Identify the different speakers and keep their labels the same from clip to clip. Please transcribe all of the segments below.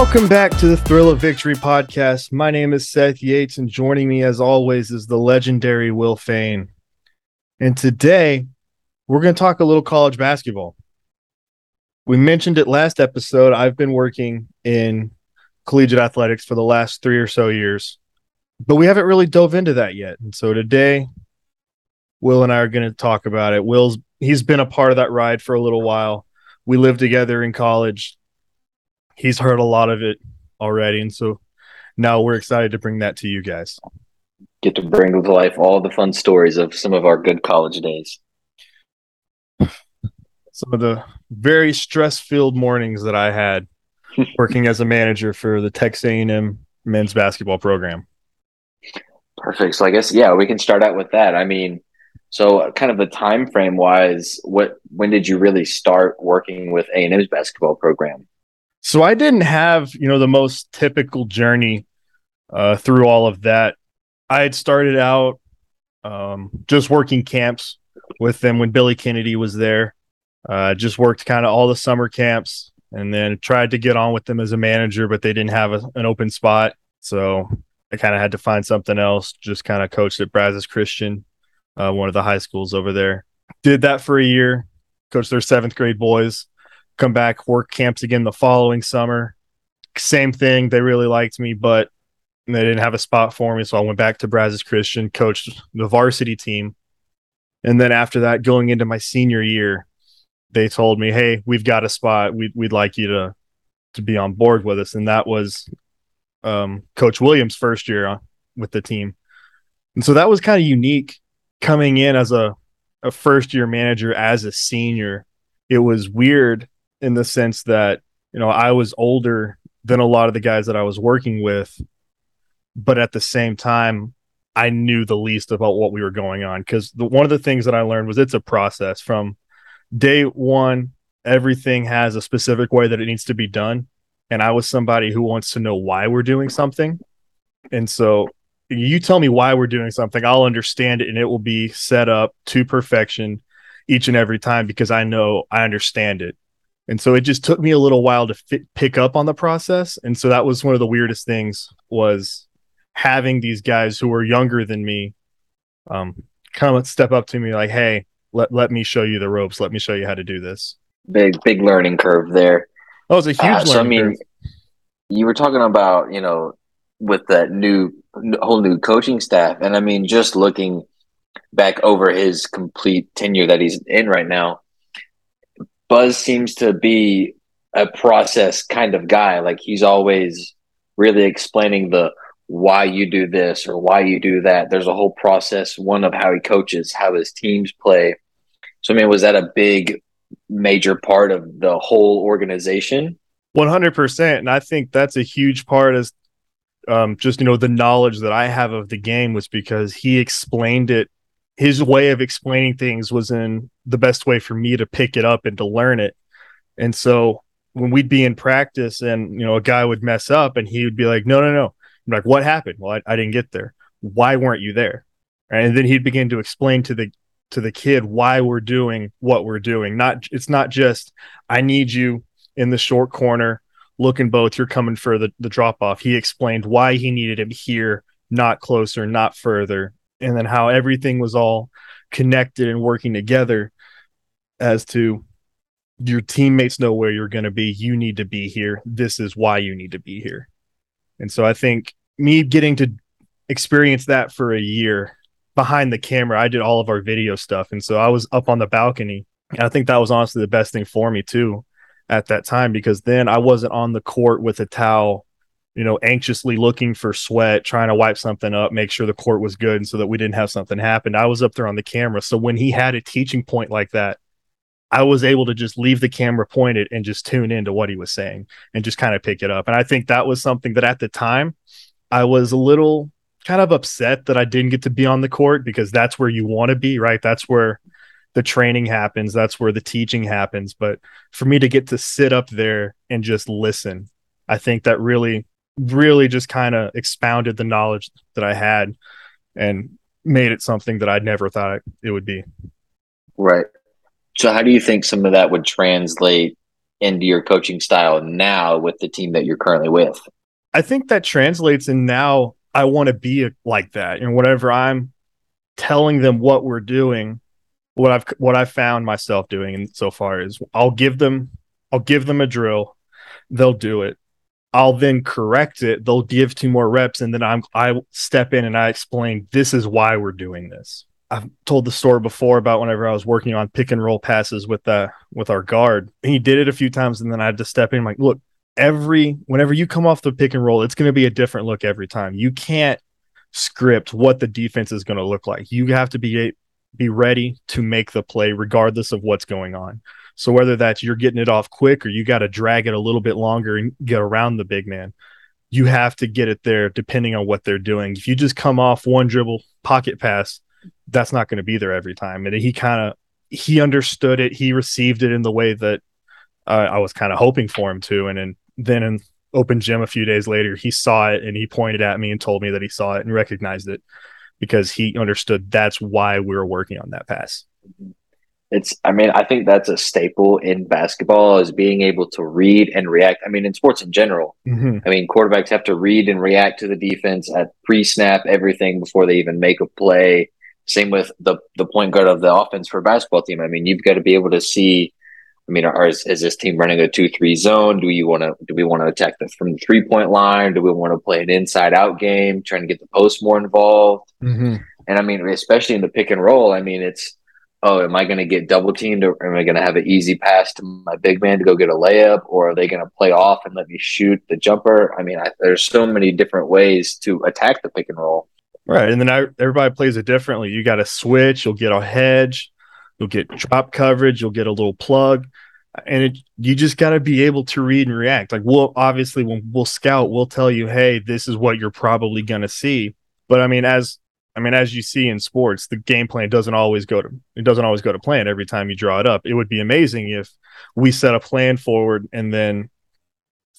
Speaker 1: Welcome back to the Thrill of Victory podcast. My name is Seth Yates, and joining me as always is the legendary Will Fain. And today we're going to talk a little college basketball. We mentioned it last episode. I've been working in collegiate athletics for the last three or so years, but we haven't really dove into that yet. And so today, Will and I are going to talk about it. Will's he's been a part of that ride for a little while. We lived together in college he's heard a lot of it already, and so now we're excited to bring that to you guys.
Speaker 2: Get to bring to life all the fun stories of some of our good college days.
Speaker 1: Some of the very stress-filled mornings that I had working as a manager for the Texas A&M men's basketball program.
Speaker 2: Perfect. So I guess yeah, we can start out with that. I mean, so kind of the time frame wise, what when did you really start working with A&M's basketball program?
Speaker 1: So I didn't have, you know, the most typical journey uh, through all of that. I had started out um, just working camps with them when Billy Kennedy was there. Uh, just worked kind of all the summer camps and then tried to get on with them as a manager, but they didn't have a, an open spot. So I kind of had to find something else. Just kind of coached at Brazos Christian, uh, one of the high schools over there. Did that for a year, coached their seventh grade boys come back, work camps again the following summer. Same thing. They really liked me, but they didn't have a spot for me. So I went back to Brazos Christian, coached the varsity team. And then after that, going into my senior year, they told me, Hey, we've got a spot. We'd, we'd like you to, to be on board with us. And that was um, Coach Williams' first year uh, with the team. And so that was kind of unique coming in as a, a first year manager as a senior. It was weird in the sense that you know I was older than a lot of the guys that I was working with, but at the same time, I knew the least about what we were going on because one of the things that I learned was it's a process from day one. Everything has a specific way that it needs to be done, and I was somebody who wants to know why we're doing something, and so you tell me why we're doing something, I'll understand it, and it will be set up to perfection each and every time because I know I understand it. And so it just took me a little while to fit, pick up on the process. And so that was one of the weirdest things was having these guys who were younger than me um, come and step up to me like, hey, let, let me show you the ropes. Let me show you how to do this.
Speaker 2: Big, big learning curve there.
Speaker 1: Oh, it's a huge uh, so, I mean, curve.
Speaker 2: you were talking about, you know, with that new, whole new coaching staff. And I mean, just looking back over his complete tenure that he's in right now, Buzz seems to be a process kind of guy. Like he's always really explaining the why you do this or why you do that. There's a whole process, one of how he coaches, how his teams play. So, I mean, was that a big, major part of the whole organization?
Speaker 1: 100%. And I think that's a huge part as um, just, you know, the knowledge that I have of the game was because he explained it his way of explaining things was in the best way for me to pick it up and to learn it. And so when we'd be in practice and you know a guy would mess up and he would be like, "No, no, no." I'm like, "What happened?" Well, I, I didn't get there. Why weren't you there? And then he'd begin to explain to the to the kid why we're doing what we're doing. Not it's not just I need you in the short corner looking both you're coming for the, the drop off. He explained why he needed him here, not closer, not further, and then how everything was all connected and working together as to your teammates know where you're going to be. You need to be here. This is why you need to be here. And so i think me getting to experience that for a year behind the camera i did all of our video stuff. And so i was up on the balcony. And i think that was honestly the best thing for me too at that time because then i wasn't on the court with a towel you know, anxiously looking for sweat, trying to wipe something up, make sure the court was good, and so that we didn't have something happen. I was up there on the camera, so when he had a teaching point like that, I was able to just leave the camera pointed and just tune into what he was saying and just kind of pick it up. And I think that was something that at the time I was a little kind of upset that I didn't get to be on the court because that's where you want to be, right? That's where the training happens, that's where the teaching happens. But for me to get to sit up there and just listen, I think that really really just kind of expounded the knowledge that I had and made it something that I'd never thought it would be.
Speaker 2: Right. So, how do you think some of that would translate into your coaching style now with the team that you're currently with?
Speaker 1: I think that translates and now I want to be like that. And whatever I'm telling them what we're doing, what I've what I've found myself doing so far is I'll give them I'll give them a drill, they'll do it. I'll then correct it. They'll give two more reps, and then I'm I step in and I explain this is why we're doing this. I've told the story before about whenever I was working on pick and roll passes with the uh, with our guard. He did it a few times, and then I had to step in. I'm like, look, every whenever you come off the pick and roll, it's going to be a different look every time. You can't script what the defense is going to look like. You have to be be ready to make the play regardless of what's going on. So whether that's you're getting it off quick or you got to drag it a little bit longer and get around the big man, you have to get it there depending on what they're doing. If you just come off one dribble pocket pass, that's not going to be there every time. And he kind of he understood it. He received it in the way that uh, I was kind of hoping for him to. And then then in open gym a few days later, he saw it and he pointed at me and told me that he saw it and recognized it because he understood that's why we were working on that pass. Mm-hmm
Speaker 2: it's i mean i think that's a staple in basketball is being able to read and react. I mean in sports in general mm-hmm. i mean quarterbacks have to read and react to the defense at pre-snap everything before they even make a play. Same with the the point guard of the offense for a basketball team. I mean you've got to be able to see i mean are, is, is this team running a 2-3 zone? Do you want to do we want to attack the from the three point line? Do we want to play an inside out game trying to get the post more involved? Mm-hmm. and i mean especially in the pick and roll i mean it's oh, am I going to get double teamed or am I going to have an easy pass to my big man to go get a layup or are they going to play off and let me shoot the jumper? I mean, I, there's so many different ways to attack the pick and roll.
Speaker 1: Right. And then I, everybody plays it differently. You got to switch, you'll get a hedge, you'll get drop coverage, you'll get a little plug. And it, you just got to be able to read and react. Like, we'll obviously, when we'll scout, we'll tell you, hey, this is what you're probably going to see. But I mean, as I mean, as you see in sports, the game plan doesn't always go to it doesn't always go to plan every time you draw it up. It would be amazing if we set a plan forward and then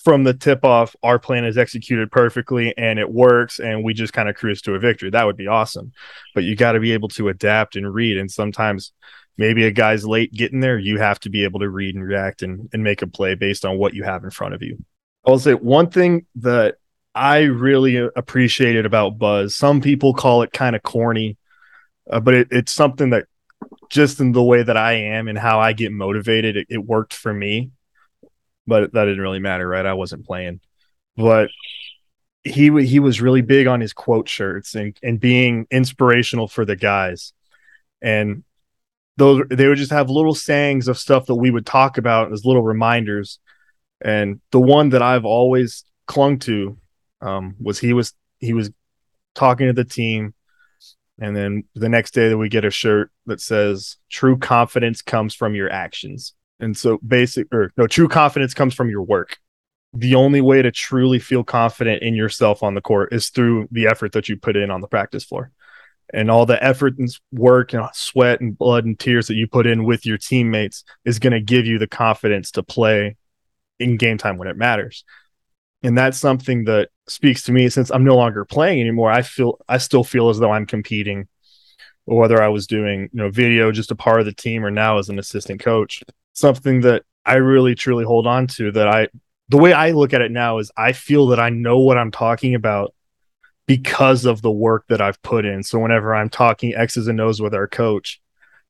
Speaker 1: from the tip off, our plan is executed perfectly and it works and we just kind of cruise to a victory. That would be awesome. But you got to be able to adapt and read. And sometimes maybe a guy's late getting there, you have to be able to read and react and, and make a play based on what you have in front of you. I'll say one thing that I really appreciated it about Buzz. Some people call it kind of corny, uh, but it, it's something that just in the way that I am and how I get motivated, it, it worked for me. But that didn't really matter, right? I wasn't playing, but he he was really big on his quote shirts and and being inspirational for the guys, and those they would just have little sayings of stuff that we would talk about as little reminders. And the one that I've always clung to um, was he was he was talking to the team, and then the next day that we get a shirt that says "True confidence comes from your actions," and so basic or no, true confidence comes from your work. The only way to truly feel confident in yourself on the court is through the effort that you put in on the practice floor. And all the effort and work and sweat and blood and tears that you put in with your teammates is going to give you the confidence to play in game time when it matters and that's something that speaks to me since I'm no longer playing anymore. I feel I still feel as though I'm competing, whether I was doing you know video just a part of the team or now as an assistant coach. Something that I really truly hold on to. That I the way I look at it now is I feel that I know what I'm talking about because of the work that I've put in. So whenever I'm talking X's and O's with our coach,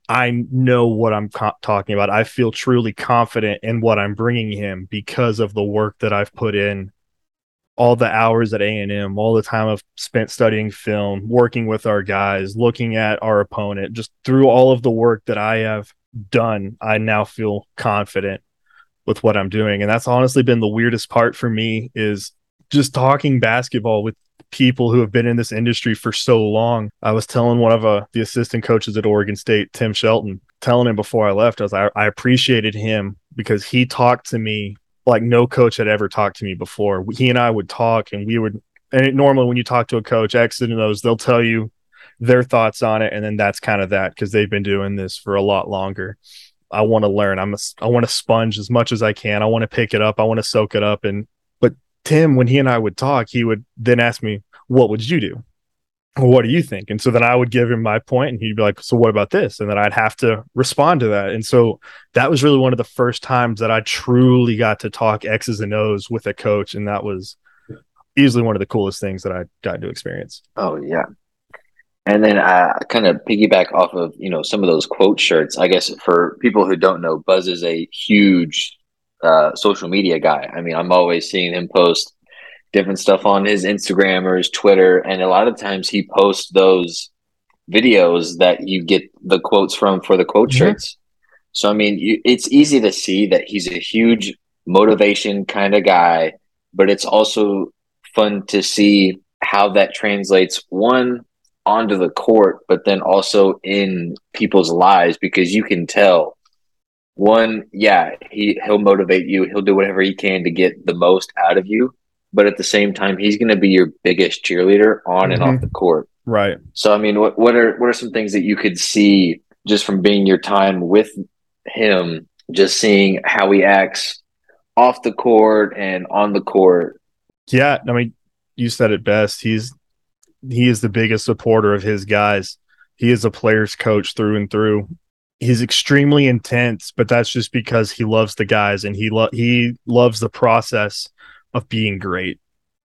Speaker 1: I know what I'm co- talking about. I feel truly confident in what I'm bringing him because of the work that I've put in all the hours at A&M, all the time I've spent studying film, working with our guys, looking at our opponent, just through all of the work that I have done, I now feel confident with what I'm doing. And that's honestly been the weirdest part for me is just talking basketball with people who have been in this industry for so long. I was telling one of uh, the assistant coaches at Oregon State, Tim Shelton, telling him before I left, I was I, I appreciated him because he talked to me like no coach had ever talked to me before. He and I would talk, and we would. And it, normally, when you talk to a coach, X and those, they'll tell you their thoughts on it, and then that's kind of that because they've been doing this for a lot longer. I want to learn. I'm a, I want to sponge as much as I can. I want to pick it up. I want to soak it up. And but Tim, when he and I would talk, he would then ask me, "What would you do?" Well, what do you think? And so then I would give him my point and he'd be like, so what about this? And then I'd have to respond to that. And so that was really one of the first times that I truly got to talk X's and O's with a coach. And that was easily one of the coolest things that I got to experience.
Speaker 2: Oh, yeah. And then I kind of piggyback off of, you know, some of those quote shirts. I guess for people who don't know, Buzz is a huge uh, social media guy. I mean, I'm always seeing him post different stuff on his Instagram or his Twitter, and a lot of times he posts those videos that you get the quotes from for the quote mm-hmm. shirts. So I mean, you, it's easy to see that he's a huge motivation kind of guy, but it's also fun to see how that translates one onto the court, but then also in people's lives because you can tell one, yeah, he he'll motivate you, he'll do whatever he can to get the most out of you, but at the same time, he's going to be your biggest cheerleader on mm-hmm. and off mm-hmm. the court.
Speaker 1: Right.
Speaker 2: So, I mean, what what are what are some things that you could see just from being your time with him, just seeing how he acts off the court and on the court?
Speaker 1: Yeah, I mean, you said it best. He's he is the biggest supporter of his guys. He is a player's coach through and through. He's extremely intense, but that's just because he loves the guys and he lo- he loves the process of being great.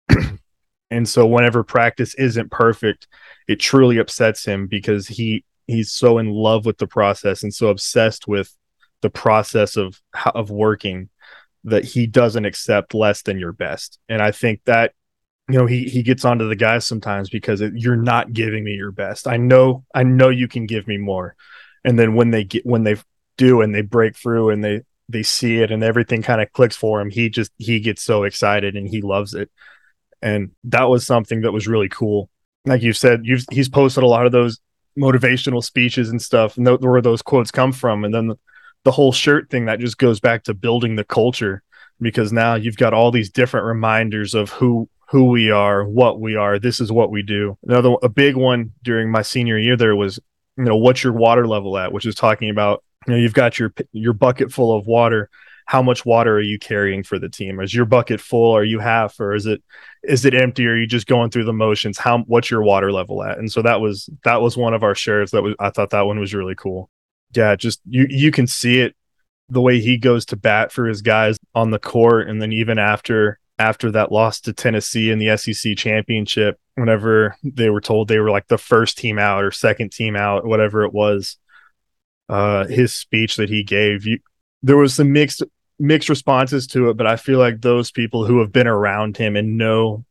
Speaker 1: and so whenever practice isn't perfect, it truly upsets him because he he's so in love with the process and so obsessed with the process of of working that he doesn't accept less than your best. And I think that you know he he gets onto the guys sometimes because it, you're not giving me your best. I know I know you can give me more. And then when they get when they do and they break through and they they see it and everything kind of clicks for him. He just he gets so excited and he loves it. And that was something that was really cool. Like you said you've he's posted a lot of those motivational speeches and stuff and th- where those quotes come from. And then the, the whole shirt thing that just goes back to building the culture because now you've got all these different reminders of who who we are what we are this is what we do. Another a big one during my senior year there was you know what's your water level at which is talking about you know you've got your your bucket full of water. How much water are you carrying for the team? Is your bucket full? Are you half or is it is it empty? Or are you just going through the motions? How what's your water level at? And so that was that was one of our shares that was i thought that one was really cool. Yeah just you you can see it the way he goes to bat for his guys on the court and then even after after that loss to Tennessee in the SEC championship whenever they were told they were like the first team out or second team out whatever it was uh, his speech that he gave. You, there was some mixed mixed responses to it, but I feel like those people who have been around him and know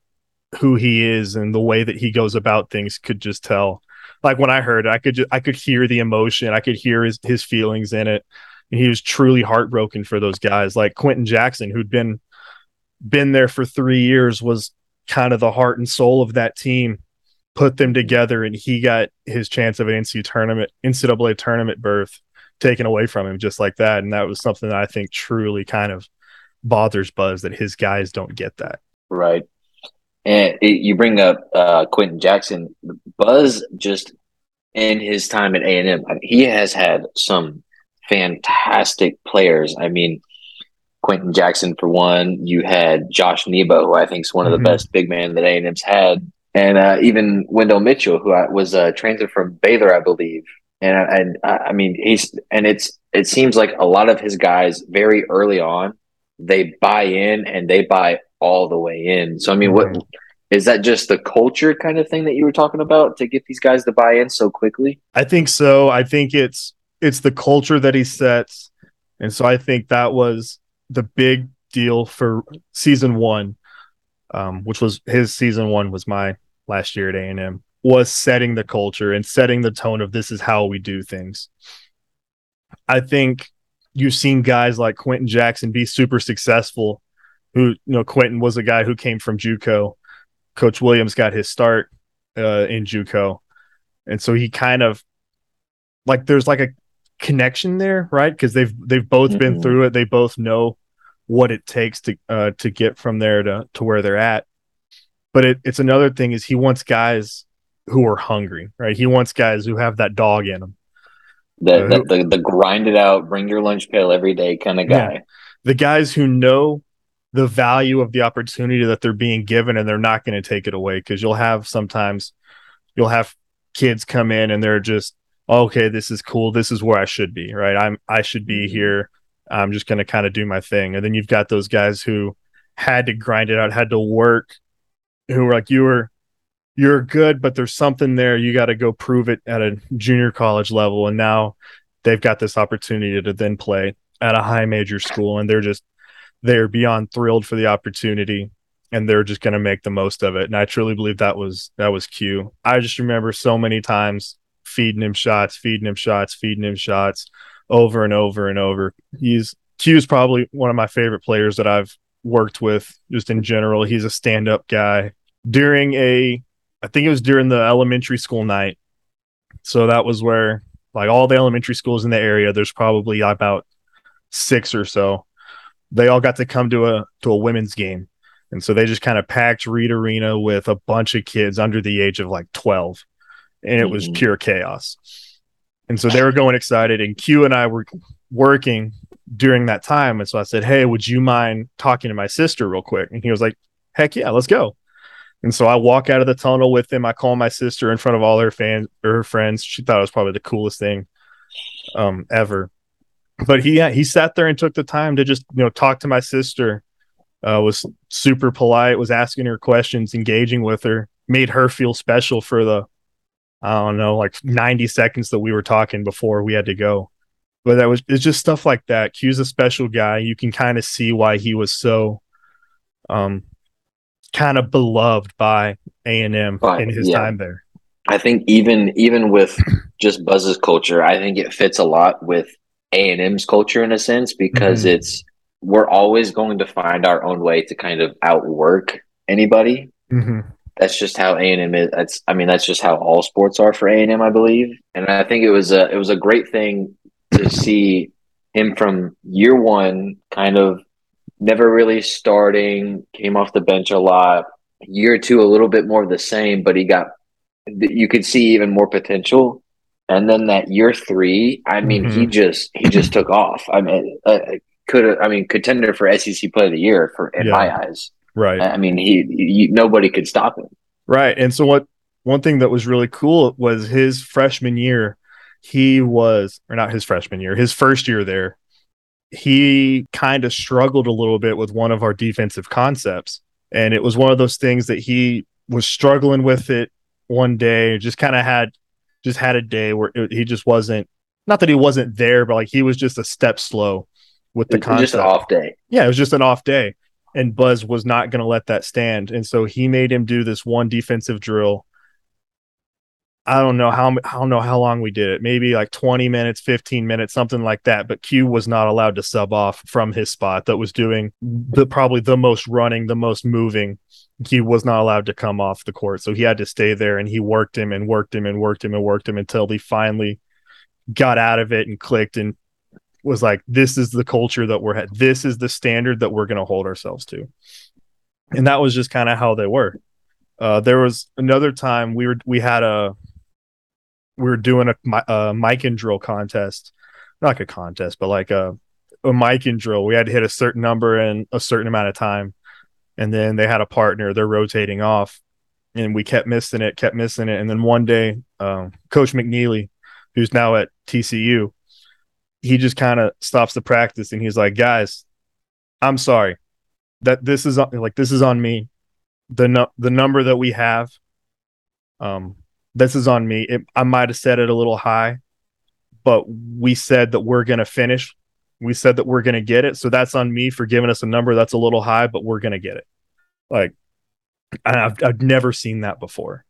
Speaker 1: who he is and the way that he goes about things could just tell. Like when I heard it, I could just, I could hear the emotion, I could hear his his feelings in it. And he was truly heartbroken for those guys, like Quenton Jackson, who'd been been there for three years, was kind of the heart and soul of that team put them together and he got his chance of an NCAA tournament, NCAA tournament berth taken away from him just like that. And that was something that I think truly kind of bothers Buzz that his guys don't get that.
Speaker 2: Right. And it, you bring up uh, Quenton Jackson. Buzz just in his time at A and M, he has had some fantastic players. I mean, Quenton Jackson for one. You had Josh Nebo, who I think is one of the mm-hmm. best big men that A and M's had and uh, even Wendell Mitchell, who was a transfer from Baylor, I believe. And and I mean he's and it's it seems like a lot of his guys very early on they buy in and they buy all the way in. So I mean, what is that? Just the culture kind of thing that you were talking about to get these guys to buy in so quickly?
Speaker 1: I think so. I think it's it's the culture that he sets, and so I think that was the big deal for season one, um, which was his season one was my last year at A&M was setting the culture and setting the tone of this is how we do things. I think you've seen guys like Quenton Jackson be super successful. Who you know, Quenton was a guy who came from JUCO. Coach Williams got his start uh, in JUCO, and so he kind of like there's like a connection there, right? Because they've they've both mm-hmm. been through it. They both know what it takes to uh, to get from there to to where they're at. But it, it's another thing is he wants guys who are hungry, right? He wants guys who have that dog in them.
Speaker 2: The, uh, the, the, the, grind it out, bring your lunch pail every day kind of guy. Yeah.
Speaker 1: The guys who know the value of the opportunity that they're being given and they're not going to take it away because you'll have sometimes you'll have kids come in and they're just okay, this is cool. This is where I should be, right? I'm I should be mm-hmm. here. I'm just going to kind of do my thing. And then you've got those guys who had to grind it out, had to work, who were like you were you're good, but there's something there. You got to go prove it at a junior college level. And now they've got this opportunity to then play at a high major school. And they're just, they're beyond thrilled for the opportunity and they're just going to make the most of it. And I truly believe that was, that was Q. I just remember so many times feeding him shots, feeding him shots, feeding him shots over and over and over. He's, Q is probably one of my favorite players that I've worked with just in general. He's a stand up guy. During a I think it was during the elementary school night. So that was where like all the elementary schools in the area, there's probably about six or so. They all got to come to a to a women's game. And so they just kind of packed Reed Arena with a bunch of kids under the age of like 12. And it was mm-hmm. pure chaos. And so they were going excited. And Q and I were working during that time. And so I said, Hey, would you mind talking to my sister real quick? And he was like, Heck yeah, let's go. And so I walk out of the tunnel with him. I call my sister in front of all her fans her friends. She thought it was probably the coolest thing um, ever. But he he sat there and took the time to just you know talk to my sister. Uh, was super polite. Was asking her questions, engaging with her, made her feel special for the I don't know like ninety seconds that we were talking before we had to go. But that was it's just stuff like that. Q's a special guy. You can kind of see why he was so um kind of beloved by A and M in his yeah. time there.
Speaker 2: I think even even with just Buzz's culture, I think it fits a lot with A and M's culture in a sense because mm-hmm. it's we're always going to find our own way to kind of outwork anybody. Mm-hmm. That's just how A and M is. That's I mean that's just how all sports are for A and M, I believe. And I think it was a it was a great thing to see him from year one kind of never really starting, came off the bench a lot. Year two, a little bit more of the same, but he got, you could see even more potential. And then that year three, I mean, mm-hmm. he just, he just took off. I mean, uh, could, I mean, contender for SEC play of the year for, in yeah. my eyes.
Speaker 1: Right.
Speaker 2: I mean, he, he, nobody could stop him.
Speaker 1: Right. And so what, one thing that was really cool was his freshman year, he was, or not his freshman year, his first year there, he kind of struggled a little bit with one of our defensive concepts. And it was one of those things that he was struggling with it one day, just kind of had just had a day where it, he just wasn't not that he wasn't there, but like he was just a step slow with the concept. Just
Speaker 2: an off day.
Speaker 1: Yeah, it was just an off day. And Buzz was not going to let that stand. And so he made him do this one defensive drill I don't know how I don't know how long we did it. Maybe like 20 minutes, 15 minutes, something like that. But Q was not allowed to sub off from his spot that was doing the probably the most running, the most moving. Q was not allowed to come off the court. So he had to stay there and he worked him and worked him and worked him and worked him until he finally got out of it and clicked and was like, this is the culture that we're at. This is the standard that we're going to hold ourselves to. And that was just kind of how they were. Uh, there was another time we were we had a we were doing a, a Mikan drill contest, not like a contest, but like a a Mikan drill. We had to hit a certain number in a certain amount of time, and then they had a partner. They're rotating off, and we kept missing it, kept missing it, and then one day, um, Coach McNeilly, who's now at TCU, he just kind of stops the practice and he's like, "Guys, I'm sorry that this is like this is on me. The no- the number that we have, um, this is on me. It, I might have said it a little high, but we said that we're going to finish. We said that we're going to get it. So that's on me for giving us a number that's a little high, but we're going to get it. Like, I've, I've never seen that before.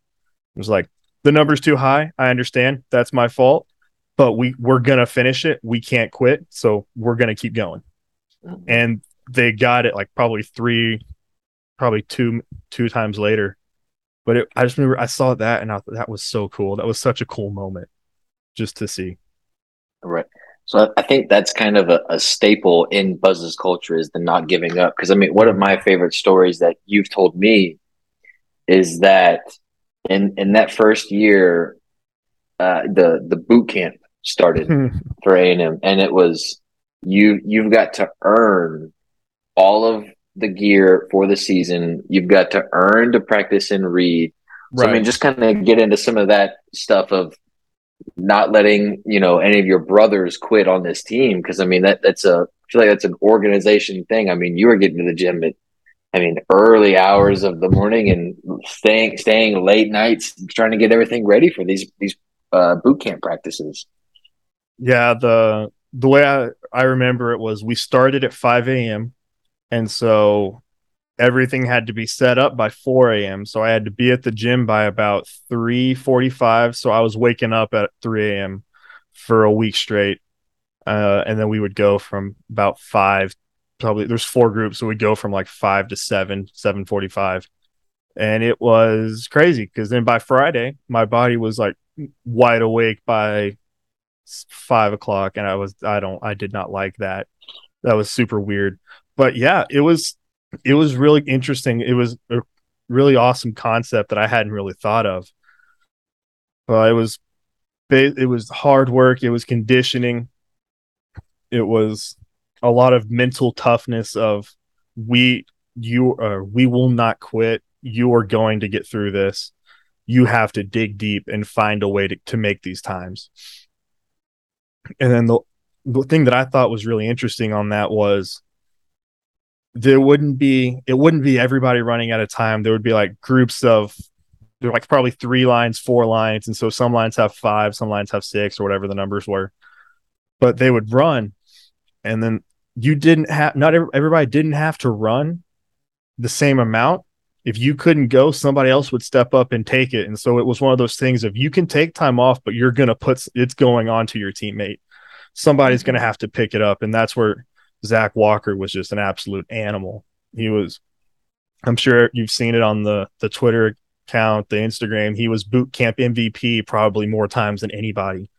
Speaker 1: It was like, the number's too high. I understand. That's my fault, but we, we're going to finish it. We can't quit. So we're going to keep going. Mm-hmm. And they got it like probably three, probably two, two times later but it, I just remember I saw that and I thought that was so cool. That was such a cool moment just to see.
Speaker 2: Right. So I think that's kind of a, a staple in Buzz's culture is the not giving up. Because I mean, one of my favorite stories that you've told me is that in in that first year, uh, the the boot camp started for A and M, and it was you you've got to earn all of the gear for the season. You've got to earn to practice and read. So right. I mean, just kind of get into some of that stuff of not letting you know any of your brothers quit on this team because I mean that that's a I feel like that's an organization thing. I mean, you were getting to the gym at I mean early hours of the morning and staying staying late nights trying to get everything ready for these these uh, boot camp practices.
Speaker 1: Yeah, the the way I, I remember it was we started at 5 a.m. and so everything had to be set up by 4 a.m. So I had to be at the gym by about 3:45. So I was waking up at 3 a.m. for a week straight, uh, and then we would go from about five. Probably there's four groups, so we'd go from like five to seven, 7:45, and it was crazy because then by Friday my body was like wide awake by five o'clock, and I was I don't I did not like that. That was super weird. But yeah, it was it was really interesting. It was a really awesome concept that I hadn't really thought of. But it was it was hard work, it was conditioning. It was a lot of mental toughness of we you uh, we will not quit. You are going to get through this. You have to dig deep and find a way to, to make these times. And then the the thing that I thought was really interesting on that was there wouldn't be it wouldn't be everybody running at a time. There would be like groups of there like probably three lines, four lines, and so some lines have five, some lines have six, or whatever the numbers were. But they would run, and then you didn't have not everybody didn't have to run the same amount. If you couldn't go, somebody else would step up and take it. And so it was one of those things of you can take time off, but you're gonna put it's going on to your teammate. Somebody's mm-hmm. gonna have to pick it up, and that's where Zach Walker was just an absolute animal. He was, I'm sure you've seen it on the the Twitter account, the Instagram. He was boot camp MVP probably more times than anybody.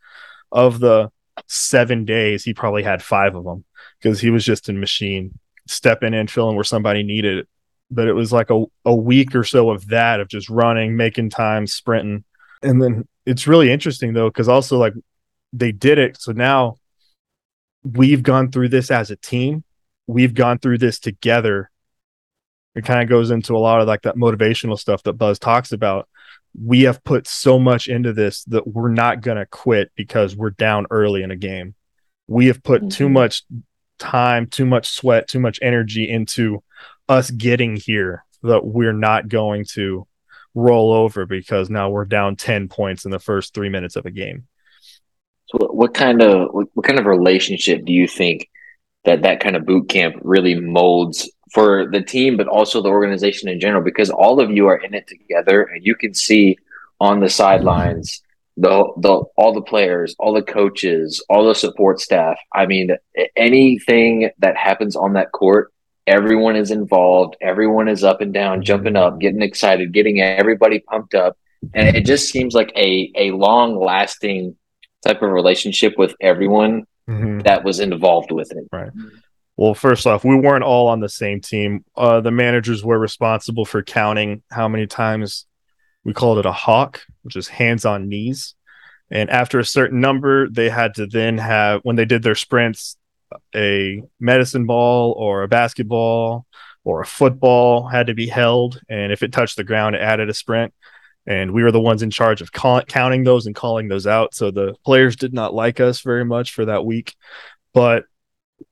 Speaker 1: Of the seven days, he probably had five of them because he was just a machine, stepping in, filling where somebody needed it. But it was like a, a week or so of that, of just running, making time, sprinting. And then it's really interesting though, because also like they did it. So now we've gone through this as a team. We've gone through this together. It kind of goes into a lot of like that motivational stuff that Buzz talks about. We have put so much into this that we're not going to quit because we're down early in a game. We have put mm-hmm. too much time, too much sweat, too much energy into us getting here that we're not going to roll over because now we're down 10 points in the first three minutes of a game.
Speaker 2: So what kind of what, what kind of relationship do you think that that kind of boot camp really molds for the team, but also the organization in general? Because all of you are in it together, and you can see on the sidelines the the all the players, all the coaches, all the support staff. I mean, anything that happens on that court, everyone is involved. Everyone is up and down, jumping up, getting excited, getting everybody pumped up, and it just seems like a a long lasting type of relationship with everyone mm-hmm. that was involved with it.
Speaker 1: Right. Well, first off, we weren't all on the same team. Uh, the managers were responsible for counting how many times we called it a hawk, which is hands on knees. And after a certain number, they had to then have, when they did their sprints, a medicine ball or a basketball or a football had to be held. And if it touched the ground, it added a sprint and we were the ones in charge of counting those and calling those out. So the players did not like us very much for that week, but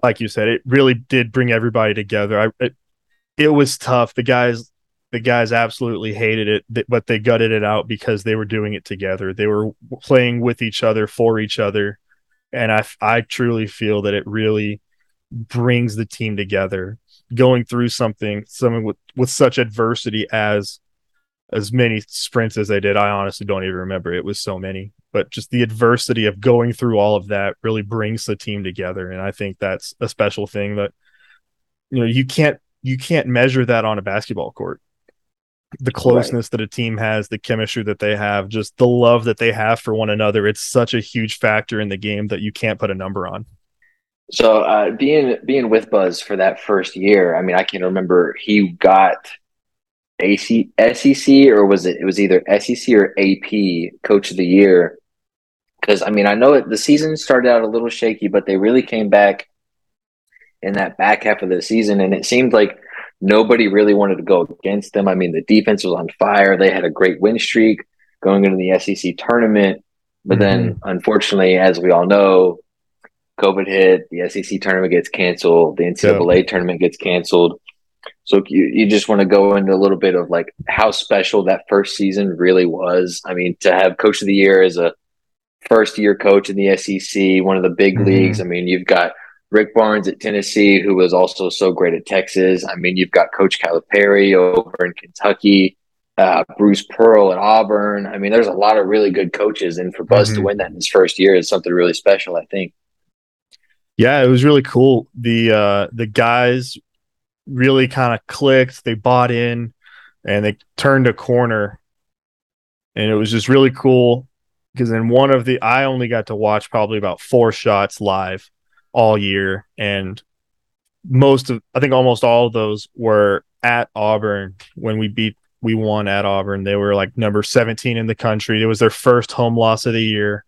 Speaker 1: like you said, it really did bring everybody together. I it, it was tough. The guys the guys absolutely hated it, but they gutted it out because they were doing it together. They were playing with each other for each other, and I I truly feel that it really brings the team together. Going through something, something with with such adversity as as many sprints as they did. I honestly don't even remember. It was so many, but just the adversity of going through all of that really brings the team together, and I think that's a special thing that you know you can't you can't measure that on a basketball court. The closeness right. that a team has, the chemistry that they have, just the love that they have for one another. It's such a huge factor in the game that you can't put a number on.
Speaker 2: So uh, being being with Buzz for that first year, I mean, I can remember he got AC, SEC or was it? It was either SEC or AP Coach of the Year. Because I mean, I know it, the season started out a little shaky, but they really came back in that back half of the season, and it seemed like Nobody really wanted to go against them. I mean, the defense was on fire. They had a great win streak going into the SEC tournament. But mm-hmm. then, unfortunately, as we all know, COVID hit, the SEC tournament gets canceled, the NCAA yeah. tournament gets canceled. So you, you just want to go into a little bit of like how special that first season really was. I mean, to have coach of the year as a first year coach in the SEC, one of the big mm-hmm. leagues. I mean, you've got Rick Barnes at Tennessee, who was also so great at Texas. I mean, you've got Coach Calipari over in Kentucky, uh, Bruce Pearl at Auburn. I mean, there's a lot of really good coaches, and for Buzz mm-hmm. to win that in his first year is something really special, I think.
Speaker 1: Yeah, it was really cool. The uh, the guys really kind of clicked. They bought in, and they turned a corner, and it was just really cool because in one of the I only got to watch probably about four shots live all year and most of I think almost all of those were at Auburn when we beat we won at Auburn. They were like number 17 in the country. It was their first home loss of the year.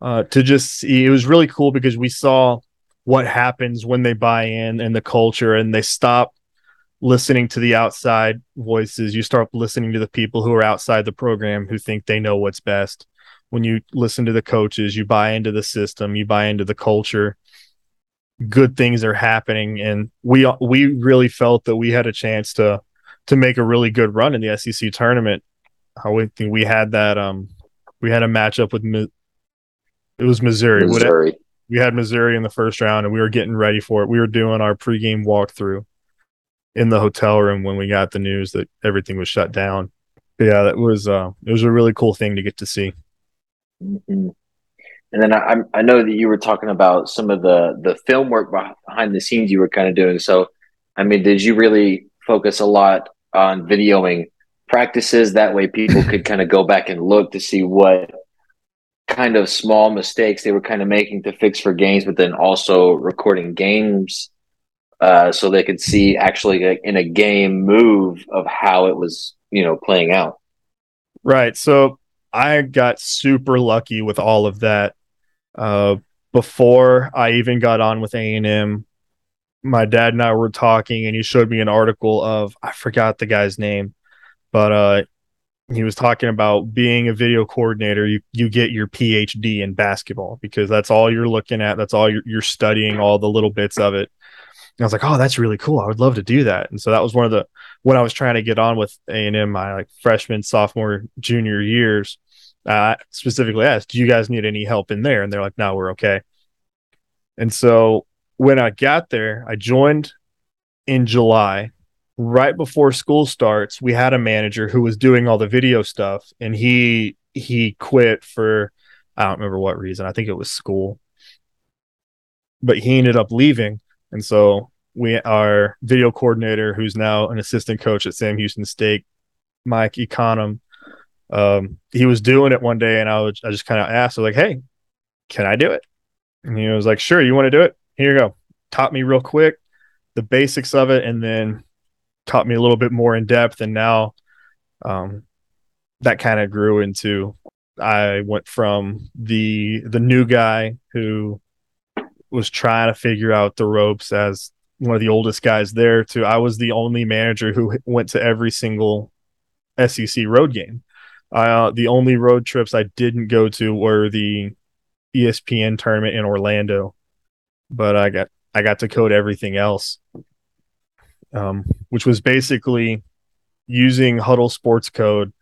Speaker 1: Uh, to just see it was really cool because we saw what happens when they buy in and the culture and they stop listening to the outside voices. You start listening to the people who are outside the program who think they know what's best when you listen to the coaches, you buy into the system, you buy into the culture. Good things are happening, and we we really felt that we had a chance to to make a really good run in the SEC tournament. I think we had that. Um, we had a matchup with it was Missouri.
Speaker 2: Missouri.
Speaker 1: We had Missouri in the first round, and we were getting ready for it. We were doing our pregame walkthrough in the hotel room when we got the news that everything was shut down. But yeah, that was uh, it was a really cool thing to get to see.
Speaker 2: Mm-hmm. And then I, I know that you were talking about some of the the film work behind the scenes you were kind of doing. So, I mean, did you really focus a lot on videoing practices? That way, people could kind of go back and look to see what kind of small mistakes they were kind of making to fix for games, but then also recording games uh, so they could see actually in a game move of how it was, you know, playing out.
Speaker 1: Right. So I got super lucky with all of that. Uh, before I even got on with A and M, my dad and I were talking, and he showed me an article of I forgot the guy's name, but uh, he was talking about being a video coordinator. You you get your PhD in basketball because that's all you're looking at. That's all you're, you're studying, all the little bits of it. And I was like, oh, that's really cool. I would love to do that. And so that was one of the when I was trying to get on with A and M, my like freshman, sophomore, junior years uh, specifically asked, "Do you guys need any help in there?" And they're like, "No, we're okay." And so when I got there, I joined in July. Right before school starts, we had a manager who was doing all the video stuff, and he he quit for I don't remember what reason. I think it was school, but he ended up leaving, and so we our video coordinator, who's now an assistant coach at Sam Houston State, Mike Econom, um, he was doing it one day, and I was I just kind of asked, was like, "Hey, can I do it?" And he was like, "Sure, you want to do it? Here you go." Taught me real quick the basics of it, and then taught me a little bit more in depth. And now, um, that kind of grew into I went from the the new guy who was trying to figure out the ropes as one of the oldest guys there to I was the only manager who went to every single SEC road game. Uh, the only road trips I didn't go to were the ESPN tournament in Orlando, but I got I got to code everything else, um, which was basically using Hudl Sportscode.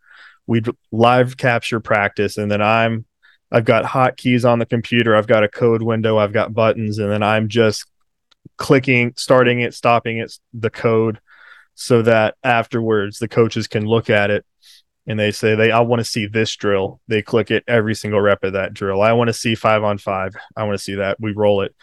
Speaker 1: We'd live capture practice, and then I'm I've got hotkeys on the computer. I've got a code window. I've got buttons, and then I'm just clicking, starting it, stopping it, the code, so that afterwards the coaches can look at it and they say they I want to see this drill. They click it every single rep of that drill. I want to see five on five. I want to see that. We roll it.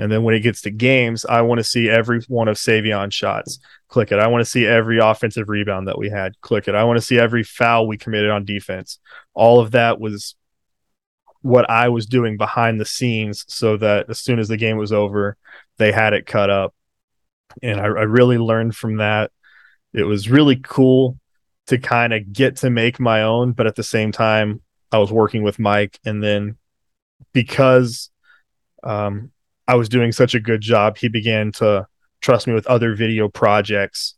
Speaker 1: And then when it gets to games, I want to see every one of Savion shots. Click it. I want to see every offensive rebound that we had. Click it. I want to see every foul we committed on defense. All of that was what I was doing behind the scenes so that as soon as the game was over, they had it cut up. And I, I really learned from that. It was really cool to kind of get to make my own, but at the same time, I was working with Mike, and then because um, I was doing such a good job, he began to trust me with other video projects,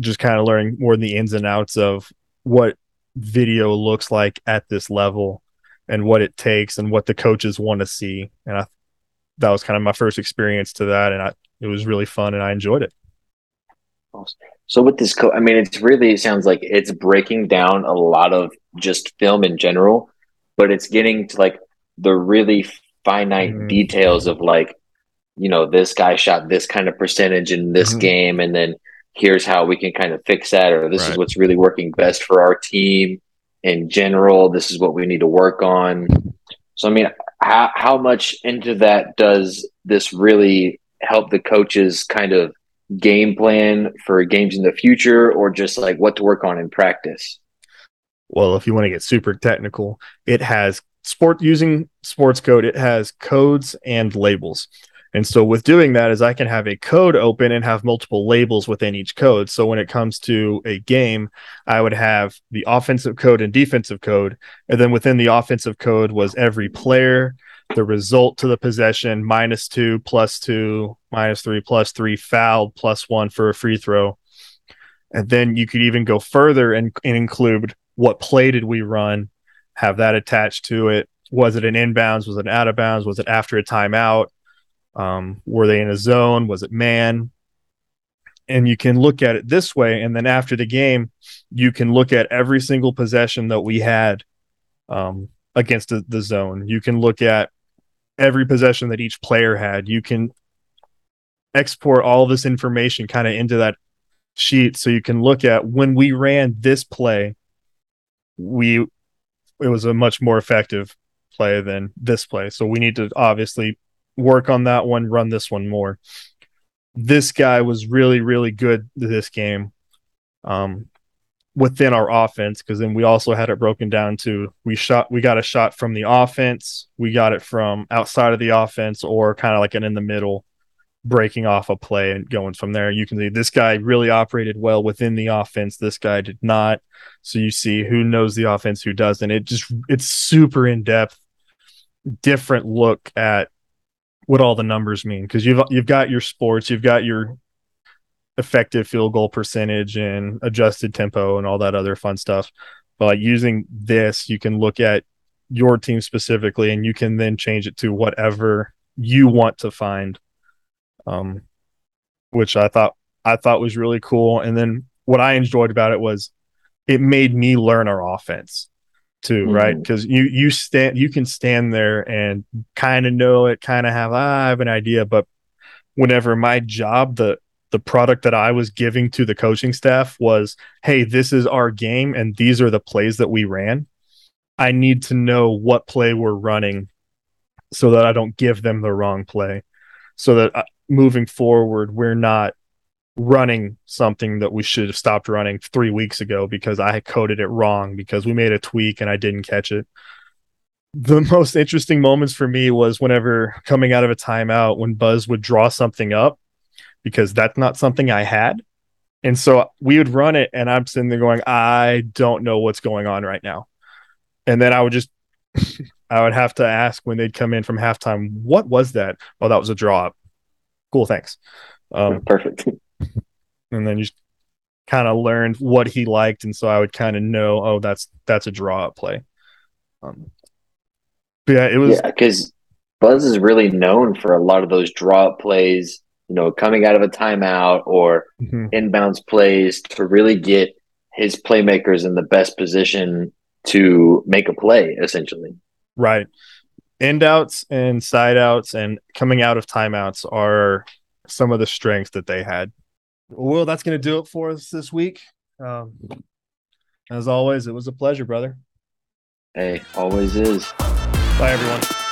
Speaker 1: just kind of learning more than the ins and outs of what video looks like at this level and what it takes and what the coaches want to see. And I, that was kind of my first experience to that. And I, it was really fun and I enjoyed it.
Speaker 2: So with this, co- I mean, it's really, it sounds like it's breaking down a lot of just film in general, but it's getting to like the really finite mm-hmm. details of like, you know, this guy shot this kind of percentage in this mm-hmm. game. And then here's how we can kind of fix that, or this right. is what's really working best for our team in general. This is what we need to work on. So, I mean, how, how much into that does this really help the coaches kind of game plan for games in the future or just like what to work on in practice?
Speaker 1: Well, if you want to get super technical, it has sport using Sportscode, it has codes and labels. And so with doing that is I can have a code open and have multiple labels within each code. So when it comes to a game, I would have the offensive code and defensive code. And then within the offensive code was every player, the result to the possession, minus two, plus two, minus three, plus three, fouled, plus one for a free throw. And then you could even go further and, and include what play did we run, have that attached to it. Was it an inbounds? Was it an out of bounds? Was it after a timeout? Um, were they in a zone? Was it man? And you can look at it this way. And then after the game, you can look at every single possession that we had um, against the, the zone. You can look at every possession that each player had. You can export all this information kind of into that sheet so you can look at when we ran this play, we it was a much more effective play than this play. So we need to obviously work on that one, run this one more. This guy was really, really good this game um, within our offense because then we also had it broken down to we shot, we got a shot from the offense, we got it from outside of the offense, or kind of like an in the middle breaking off a play and going from there. You can see this guy really operated well within the offense. This guy did not. So you see who knows the offense, who doesn't. It just it's super in depth, different look at what all the numbers mean because you've you've got your sports, you've got your effective field goal percentage and adjusted tempo and all that other fun stuff. But using this, you can look at your team specifically and you can then change it to whatever you want to find. Um, which I thought I thought was really cool. And then what I enjoyed about it was it made me learn our offense too, mm-hmm. right? Because you you stand you can stand there and kind of know it, kind of have ah, I have an idea, but whenever my job, the the product that I was giving to the coaching staff was, hey, this is our game and these are the plays that we ran. I need to know what play we're running so that I don't give them the wrong play. So that moving forward, we're not running something that we should have stopped running three weeks ago because I coded it wrong because we made a tweak and I didn't catch it. The most interesting moments for me was whenever coming out of a timeout when Buzz would draw something up because that's not something I had. And so we would run it and I'm sitting there going, I don't know what's going on right now. And then I would just I would have to ask when they'd come in from halftime, what was that? Oh, that was a draw up. Cool, thanks.
Speaker 2: Um, Perfect
Speaker 1: and then you kind of learned what he liked, and so I would kind of know, oh, that's that's a draw up play. Um, yeah, it was
Speaker 2: because yeah, Buzz is really known for a lot of those draw up plays. You know, coming out of a timeout or mm-hmm. inbounds plays to really get his playmakers in the best position to make a play, essentially.
Speaker 1: Right. End outs and side outs and coming out of timeouts are some of the strengths that they had. Well, that's going to do it for us this week. Um, as always, it was a pleasure, brother.
Speaker 2: Hey, always is.
Speaker 1: Bye, everyone.